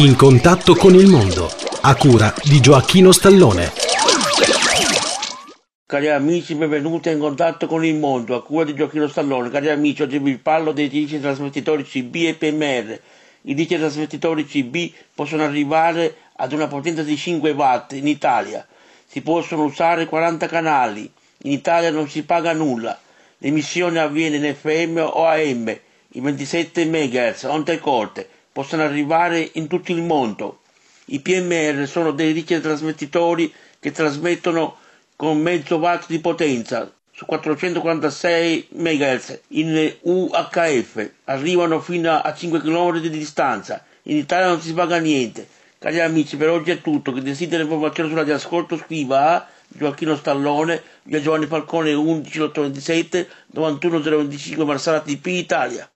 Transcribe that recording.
In contatto con il mondo, a cura di Gioacchino Stallone. Cari amici, benvenuti in contatto con il mondo, a cura di Gioacchino Stallone. Cari amici, oggi vi parlo dei dici trasmettitori CB e PMR. I dici trasmettitori CB possono arrivare ad una potenza di 5 watt in Italia. Si possono usare 40 canali. In Italia non si paga nulla. L'emissione avviene in FM o AM, i 27 MHz, onde corte possono arrivare in tutto il mondo. I PMR sono dei ricchi trasmettitori che trasmettono con mezzo watt di potenza su 446 MHz in UHF, arrivano fino a 5 km di distanza. In Italia non si paga niente. Cari amici, per oggi è tutto. Chi desidera informazioni sulla di ascolto scriva a Gioacchino Stallone, via Giovanni Falcone 11827 91025 Marsala TP Italia.